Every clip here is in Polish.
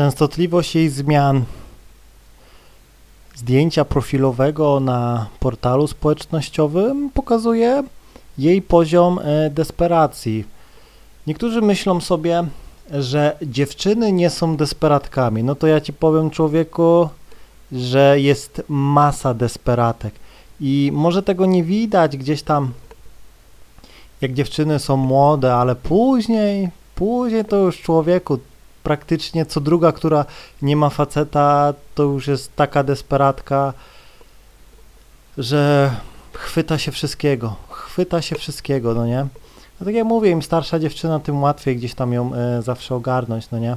Częstotliwość jej zmian zdjęcia profilowego na portalu społecznościowym pokazuje jej poziom e, desperacji. Niektórzy myślą sobie, że dziewczyny nie są desperatkami. No to ja ci powiem, człowieku, że jest masa desperatek. I może tego nie widać gdzieś tam, jak dziewczyny są młode, ale później, później to już człowieku praktycznie co druga, która nie ma faceta, to już jest taka desperatka, że chwyta się wszystkiego, chwyta się wszystkiego, no nie? No tak jak mówię, im starsza dziewczyna, tym łatwiej gdzieś tam ją e, zawsze ogarnąć, no nie?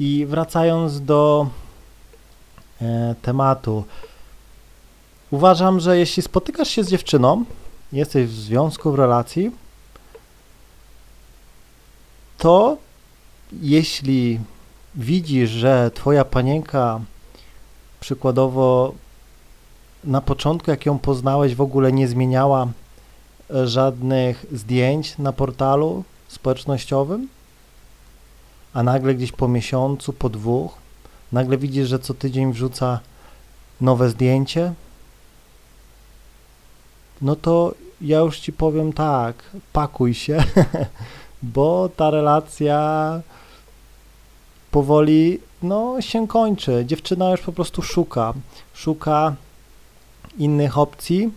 I wracając do e, tematu, uważam, że jeśli spotykasz się z dziewczyną, jesteś w związku, w relacji, to jeśli widzisz, że twoja panienka przykładowo na początku, jak ją poznałeś, w ogóle nie zmieniała e, żadnych zdjęć na portalu społecznościowym, a nagle gdzieś po miesiącu, po dwóch, nagle widzisz, że co tydzień wrzuca nowe zdjęcie, no to ja już ci powiem tak, pakuj się, bo ta relacja powoli no, się kończy. Dziewczyna już po prostu szuka, szuka innych opcji,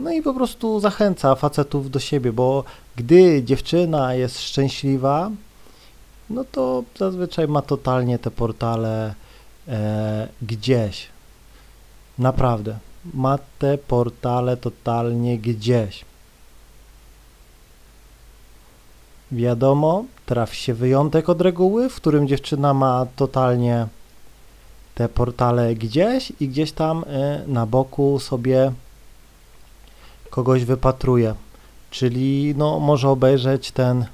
no i po prostu zachęca facetów do siebie, bo gdy dziewczyna jest szczęśliwa, no to zazwyczaj ma totalnie te portale e, gdzieś. Naprawdę. Ma te portale totalnie gdzieś. Wiadomo, trafi się wyjątek od reguły, w którym dziewczyna ma totalnie te portale gdzieś i gdzieś tam y, na boku sobie kogoś wypatruje. Czyli no, może obejrzeć ten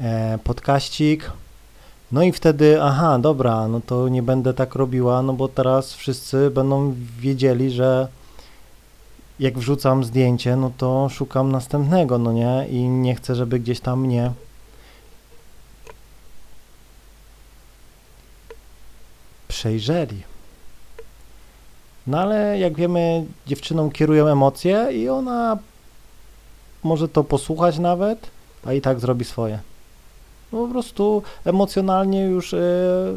e, podkaścik, no i wtedy, aha, dobra, no to nie będę tak robiła, no bo teraz wszyscy będą wiedzieli, że jak wrzucam zdjęcie, no to szukam następnego, no nie? I nie chcę, żeby gdzieś tam mnie przejrzeli. No ale jak wiemy, dziewczyną kierują emocje i ona może to posłuchać nawet, a i tak zrobi swoje. No po prostu emocjonalnie już e,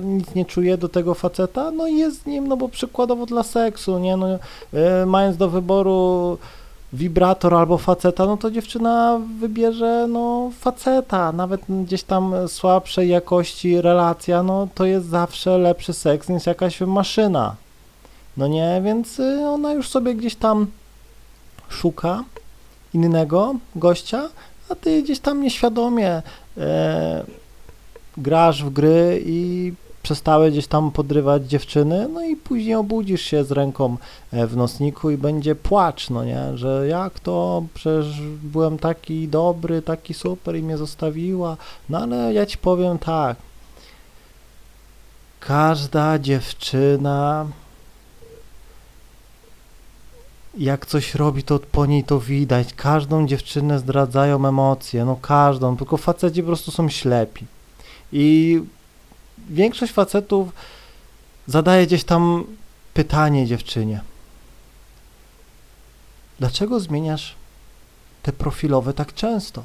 nic nie czuje do tego faceta, no i jest z nim, no bo przykładowo dla seksu, nie, no e, mając do wyboru wibrator albo faceta, no to dziewczyna wybierze, no faceta, nawet gdzieś tam słabszej jakości relacja, no to jest zawsze lepszy seks niż jakaś maszyna, no nie, więc y, ona już sobie gdzieś tam szuka innego gościa, a ty gdzieś tam nieświadomie e, grasz w gry i przestały gdzieś tam podrywać dziewczyny, no i później obudzisz się z ręką e, w nosniku i będzie płacz, no nie, że jak to, przecież byłem taki dobry, taki super i mnie zostawiła, no ale ja ci powiem tak, każda dziewczyna jak coś robi, to po niej to widać. Każdą dziewczynę zdradzają emocje, no każdą, tylko faceci po prostu są ślepi. I większość facetów zadaje gdzieś tam pytanie dziewczynie. Dlaczego zmieniasz te profilowe tak często?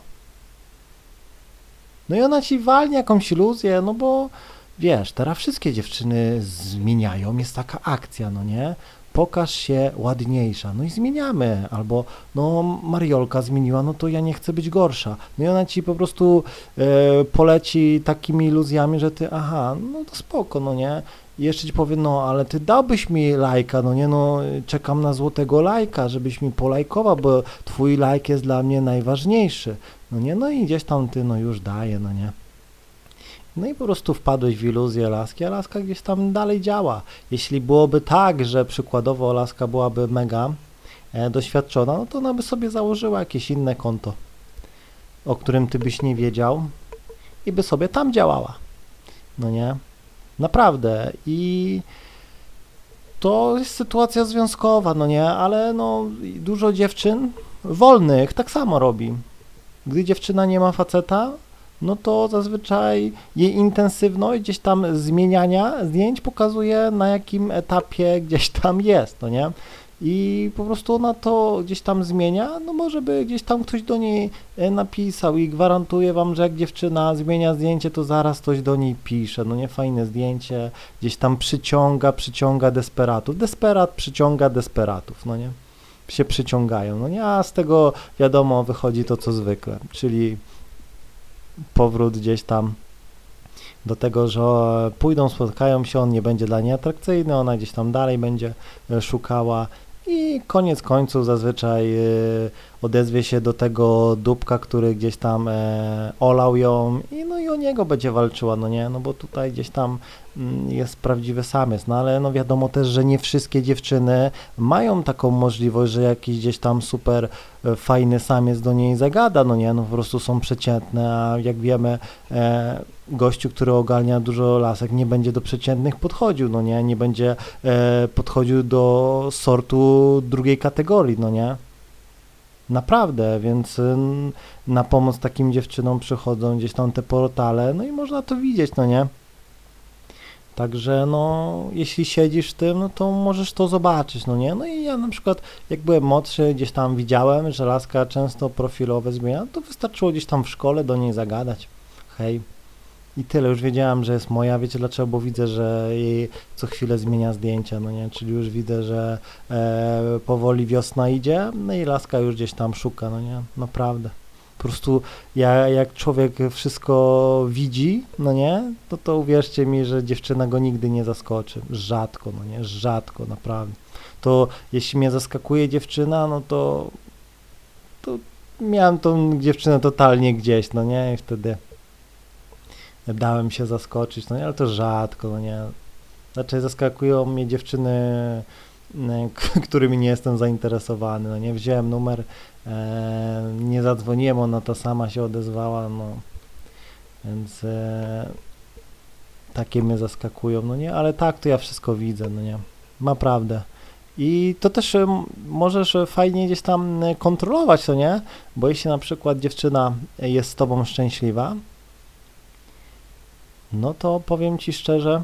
No i ona ci walnie jakąś iluzję, no bo wiesz, teraz wszystkie dziewczyny zmieniają, jest taka akcja, no nie? Pokaż się ładniejsza. No i zmieniamy. Albo, no Mariolka zmieniła, no to ja nie chcę być gorsza. No i ona ci po prostu e, poleci takimi iluzjami, że ty, aha, no to spoko, no nie? I jeszcze ci powie, no ale ty dałbyś mi lajka, no nie, no czekam na złotego lajka, żebyś mi polajkował, bo twój lajk jest dla mnie najważniejszy. No nie, no i gdzieś tam ty, no już daje, no nie. No i po prostu wpadłeś w iluzję laski, a laska gdzieś tam dalej działa. Jeśli byłoby tak, że przykładowo laska byłaby mega e, doświadczona, no to ona by sobie założyła jakieś inne konto, o którym ty byś nie wiedział i by sobie tam działała. No nie? Naprawdę. I to jest sytuacja związkowa, no nie? Ale no dużo dziewczyn wolnych tak samo robi. Gdy dziewczyna nie ma faceta, no to zazwyczaj jej intensywność gdzieś tam zmieniania zdjęć pokazuje na jakim etapie gdzieś tam jest, no nie? I po prostu ona to gdzieś tam zmienia, no może by gdzieś tam ktoś do niej e, napisał i gwarantuję wam, że jak dziewczyna zmienia zdjęcie, to zaraz ktoś do niej pisze, no nie fajne zdjęcie, gdzieś tam przyciąga, przyciąga desperatów, desperat przyciąga desperatów, no nie? Się przyciągają, no nie? A z tego wiadomo wychodzi to co zwykle, czyli powrót gdzieś tam do tego, że pójdą, spotkają się, on nie będzie dla niej atrakcyjny, ona gdzieś tam dalej będzie e, szukała i koniec końców zazwyczaj y, odezwie się do tego dupka, który gdzieś tam e, olał ją i no i o niego będzie walczyła, no nie, no bo tutaj gdzieś tam jest prawdziwy samiec, no ale no wiadomo też, że nie wszystkie dziewczyny mają taką możliwość, że jakiś gdzieś tam super e, fajny samiec do niej zagada, no nie, no po prostu są przeciętne, a jak wiemy e, gościu, który ogarnia dużo lasek, nie będzie do przeciętnych podchodził, no nie, nie będzie e, podchodził do sortu drugiej kategorii, no nie. Naprawdę, więc y, na pomoc takim dziewczynom przychodzą gdzieś tam te portale, no i można to widzieć, no nie. Także no, jeśli siedzisz w tym, no to możesz to zobaczyć, no nie? No i ja na przykład, jak byłem młodszy, gdzieś tam widziałem, że laska często profilowe zmienia, to wystarczyło gdzieś tam w szkole do niej zagadać. Hej, i tyle, już wiedziałam, że jest moja, wiecie dlaczego, bo widzę, że jej co chwilę zmienia zdjęcia, no nie, czyli już widzę, że e, powoli wiosna idzie, no i laska już gdzieś tam szuka, no nie, naprawdę. Po prostu ja, jak człowiek wszystko widzi, no nie, to to uwierzcie mi, że dziewczyna go nigdy nie zaskoczy. Rzadko, no nie, rzadko, naprawdę. To jeśli mnie zaskakuje dziewczyna, no to, to miałem tą dziewczynę totalnie gdzieś, no nie, i wtedy dałem się zaskoczyć, no nie, ale to rzadko, no nie. Raczej zaskakują mnie dziewczyny, którymi nie jestem zainteresowany, no nie, wziąłem numer, e, nie zadzwoniłem, ona to sama się odezwała, no, więc e, takie mnie zaskakują, no nie, ale tak, to ja wszystko widzę, no nie, naprawdę. I to też możesz fajnie gdzieś tam kontrolować, to nie? Bo jeśli na przykład dziewczyna jest z tobą szczęśliwa, no to powiem Ci szczerze,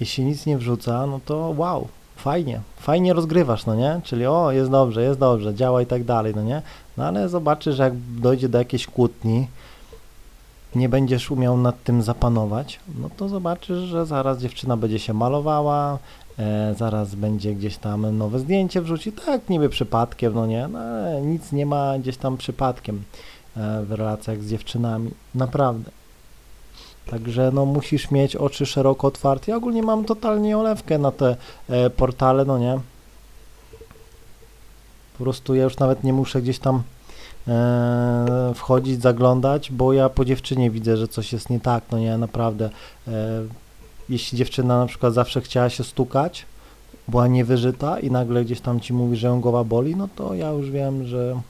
jeśli nic nie wrzuca, no to wow, fajnie, fajnie rozgrywasz, no nie? Czyli o, jest dobrze, jest dobrze, działa i tak dalej, no nie? No ale zobaczysz, jak dojdzie do jakiejś kłótni, nie będziesz umiał nad tym zapanować, no to zobaczysz, że zaraz dziewczyna będzie się malowała, e, zaraz będzie gdzieś tam nowe zdjęcie wrzuci, tak niby przypadkiem, no nie? No nic nie ma gdzieś tam przypadkiem. E, w relacjach z dziewczynami. Naprawdę. Także no musisz mieć oczy szeroko otwarte. Ja ogólnie mam totalnie olewkę na te e, portale, no nie. Po prostu ja już nawet nie muszę gdzieś tam e, wchodzić, zaglądać, bo ja po dziewczynie widzę, że coś jest nie tak, no nie, naprawdę. E, jeśli dziewczyna na przykład zawsze chciała się stukać, była niewyżyta i nagle gdzieś tam ci mówi, że ją głowa boli, no to ja już wiem, że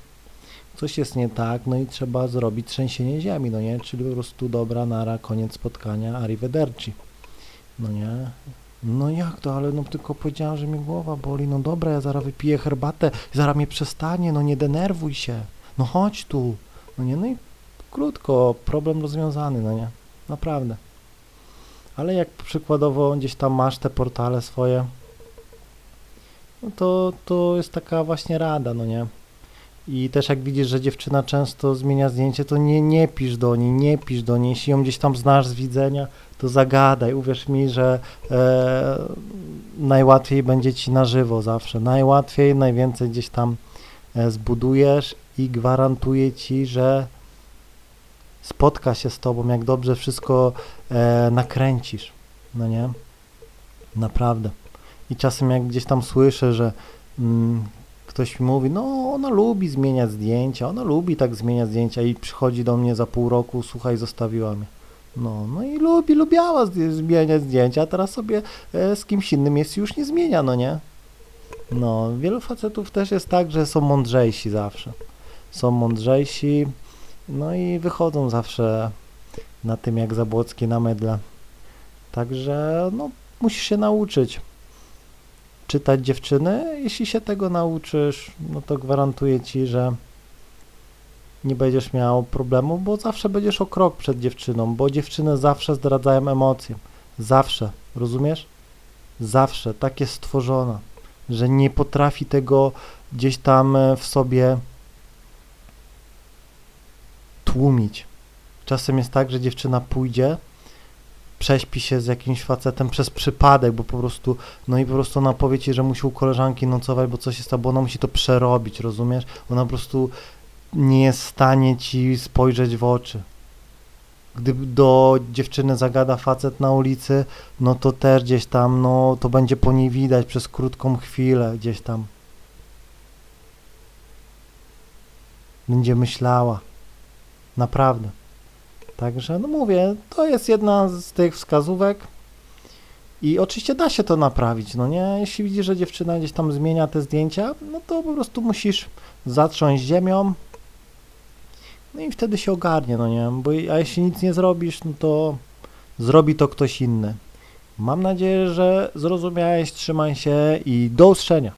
coś jest nie tak, no i trzeba zrobić trzęsienie ziemi, no nie? Czyli po prostu dobra, nara, koniec spotkania, arrivederci. No nie? No jak to, ale no tylko powiedziałam, że mi głowa boli, no dobra, ja zaraz wypiję herbatę, zaraz mnie przestanie, no nie denerwuj się, no chodź tu, no nie, no i krótko, problem rozwiązany, no nie, naprawdę. Ale jak przykładowo gdzieś tam masz te portale swoje, no to, to jest taka właśnie rada, no nie, i też jak widzisz, że dziewczyna często zmienia zdjęcie, to nie, nie pisz do niej, nie pisz do niej. Jeśli ją gdzieś tam znasz z widzenia, to zagadaj. Uwierz mi, że e, najłatwiej będzie ci na żywo zawsze. Najłatwiej, najwięcej gdzieś tam e, zbudujesz i gwarantuję ci, że spotka się z tobą, jak dobrze wszystko e, nakręcisz. No nie? Naprawdę. I czasem jak gdzieś tam słyszę, że mm, ktoś mi mówi, no ona lubi zmieniać zdjęcia, ona lubi tak zmieniać zdjęcia i przychodzi do mnie za pół roku, słuchaj, zostawiła mnie. No, no i lubi, lubiała zmieniać zdjęcia, a teraz sobie e, z kimś innym jest już nie zmienia, no nie? No, wielu facetów też jest tak, że są mądrzejsi zawsze. Są mądrzejsi, no i wychodzą zawsze na tym jak Zabłocki na medle. Także, no, musisz się nauczyć czytać dziewczyny. Jeśli się tego nauczysz, no to gwarantuję ci, że nie będziesz miał problemu, bo zawsze będziesz o krok przed dziewczyną, bo dziewczyny zawsze zdradzają emocje. Zawsze, rozumiesz? Zawsze, tak jest stworzona, że nie potrafi tego gdzieś tam e, w sobie tłumić. Czasem jest tak, że dziewczyna pójdzie, prześpi się z jakimś facetem przez przypadek, bo po prostu, no i po prostu ona powie ci, że musi u koleżanki nocować, bo coś jest bo ona musi to przerobić, rozumiesz? Ona po prostu nie jest w stanie ci spojrzeć w oczy. Gdy do dziewczyny zagada facet na ulicy, no to też gdzieś tam, no to będzie po niej widać przez krótką chwilę gdzieś tam. Będzie myślała. Naprawdę. Także, no mówię, to jest jedna z tych wskazówek. I oczywiście da się to naprawić, no nie? Jeśli widzisz, że dziewczyna gdzieś tam zmienia te zdjęcia, no to po prostu musisz zatrząść ziemią, no i wtedy się ogarnie, no nie? Bo a jeśli nic nie zrobisz, no to zrobi to ktoś inny. Mam nadzieję, że zrozumiałeś, trzymaj się i do usłyszenia.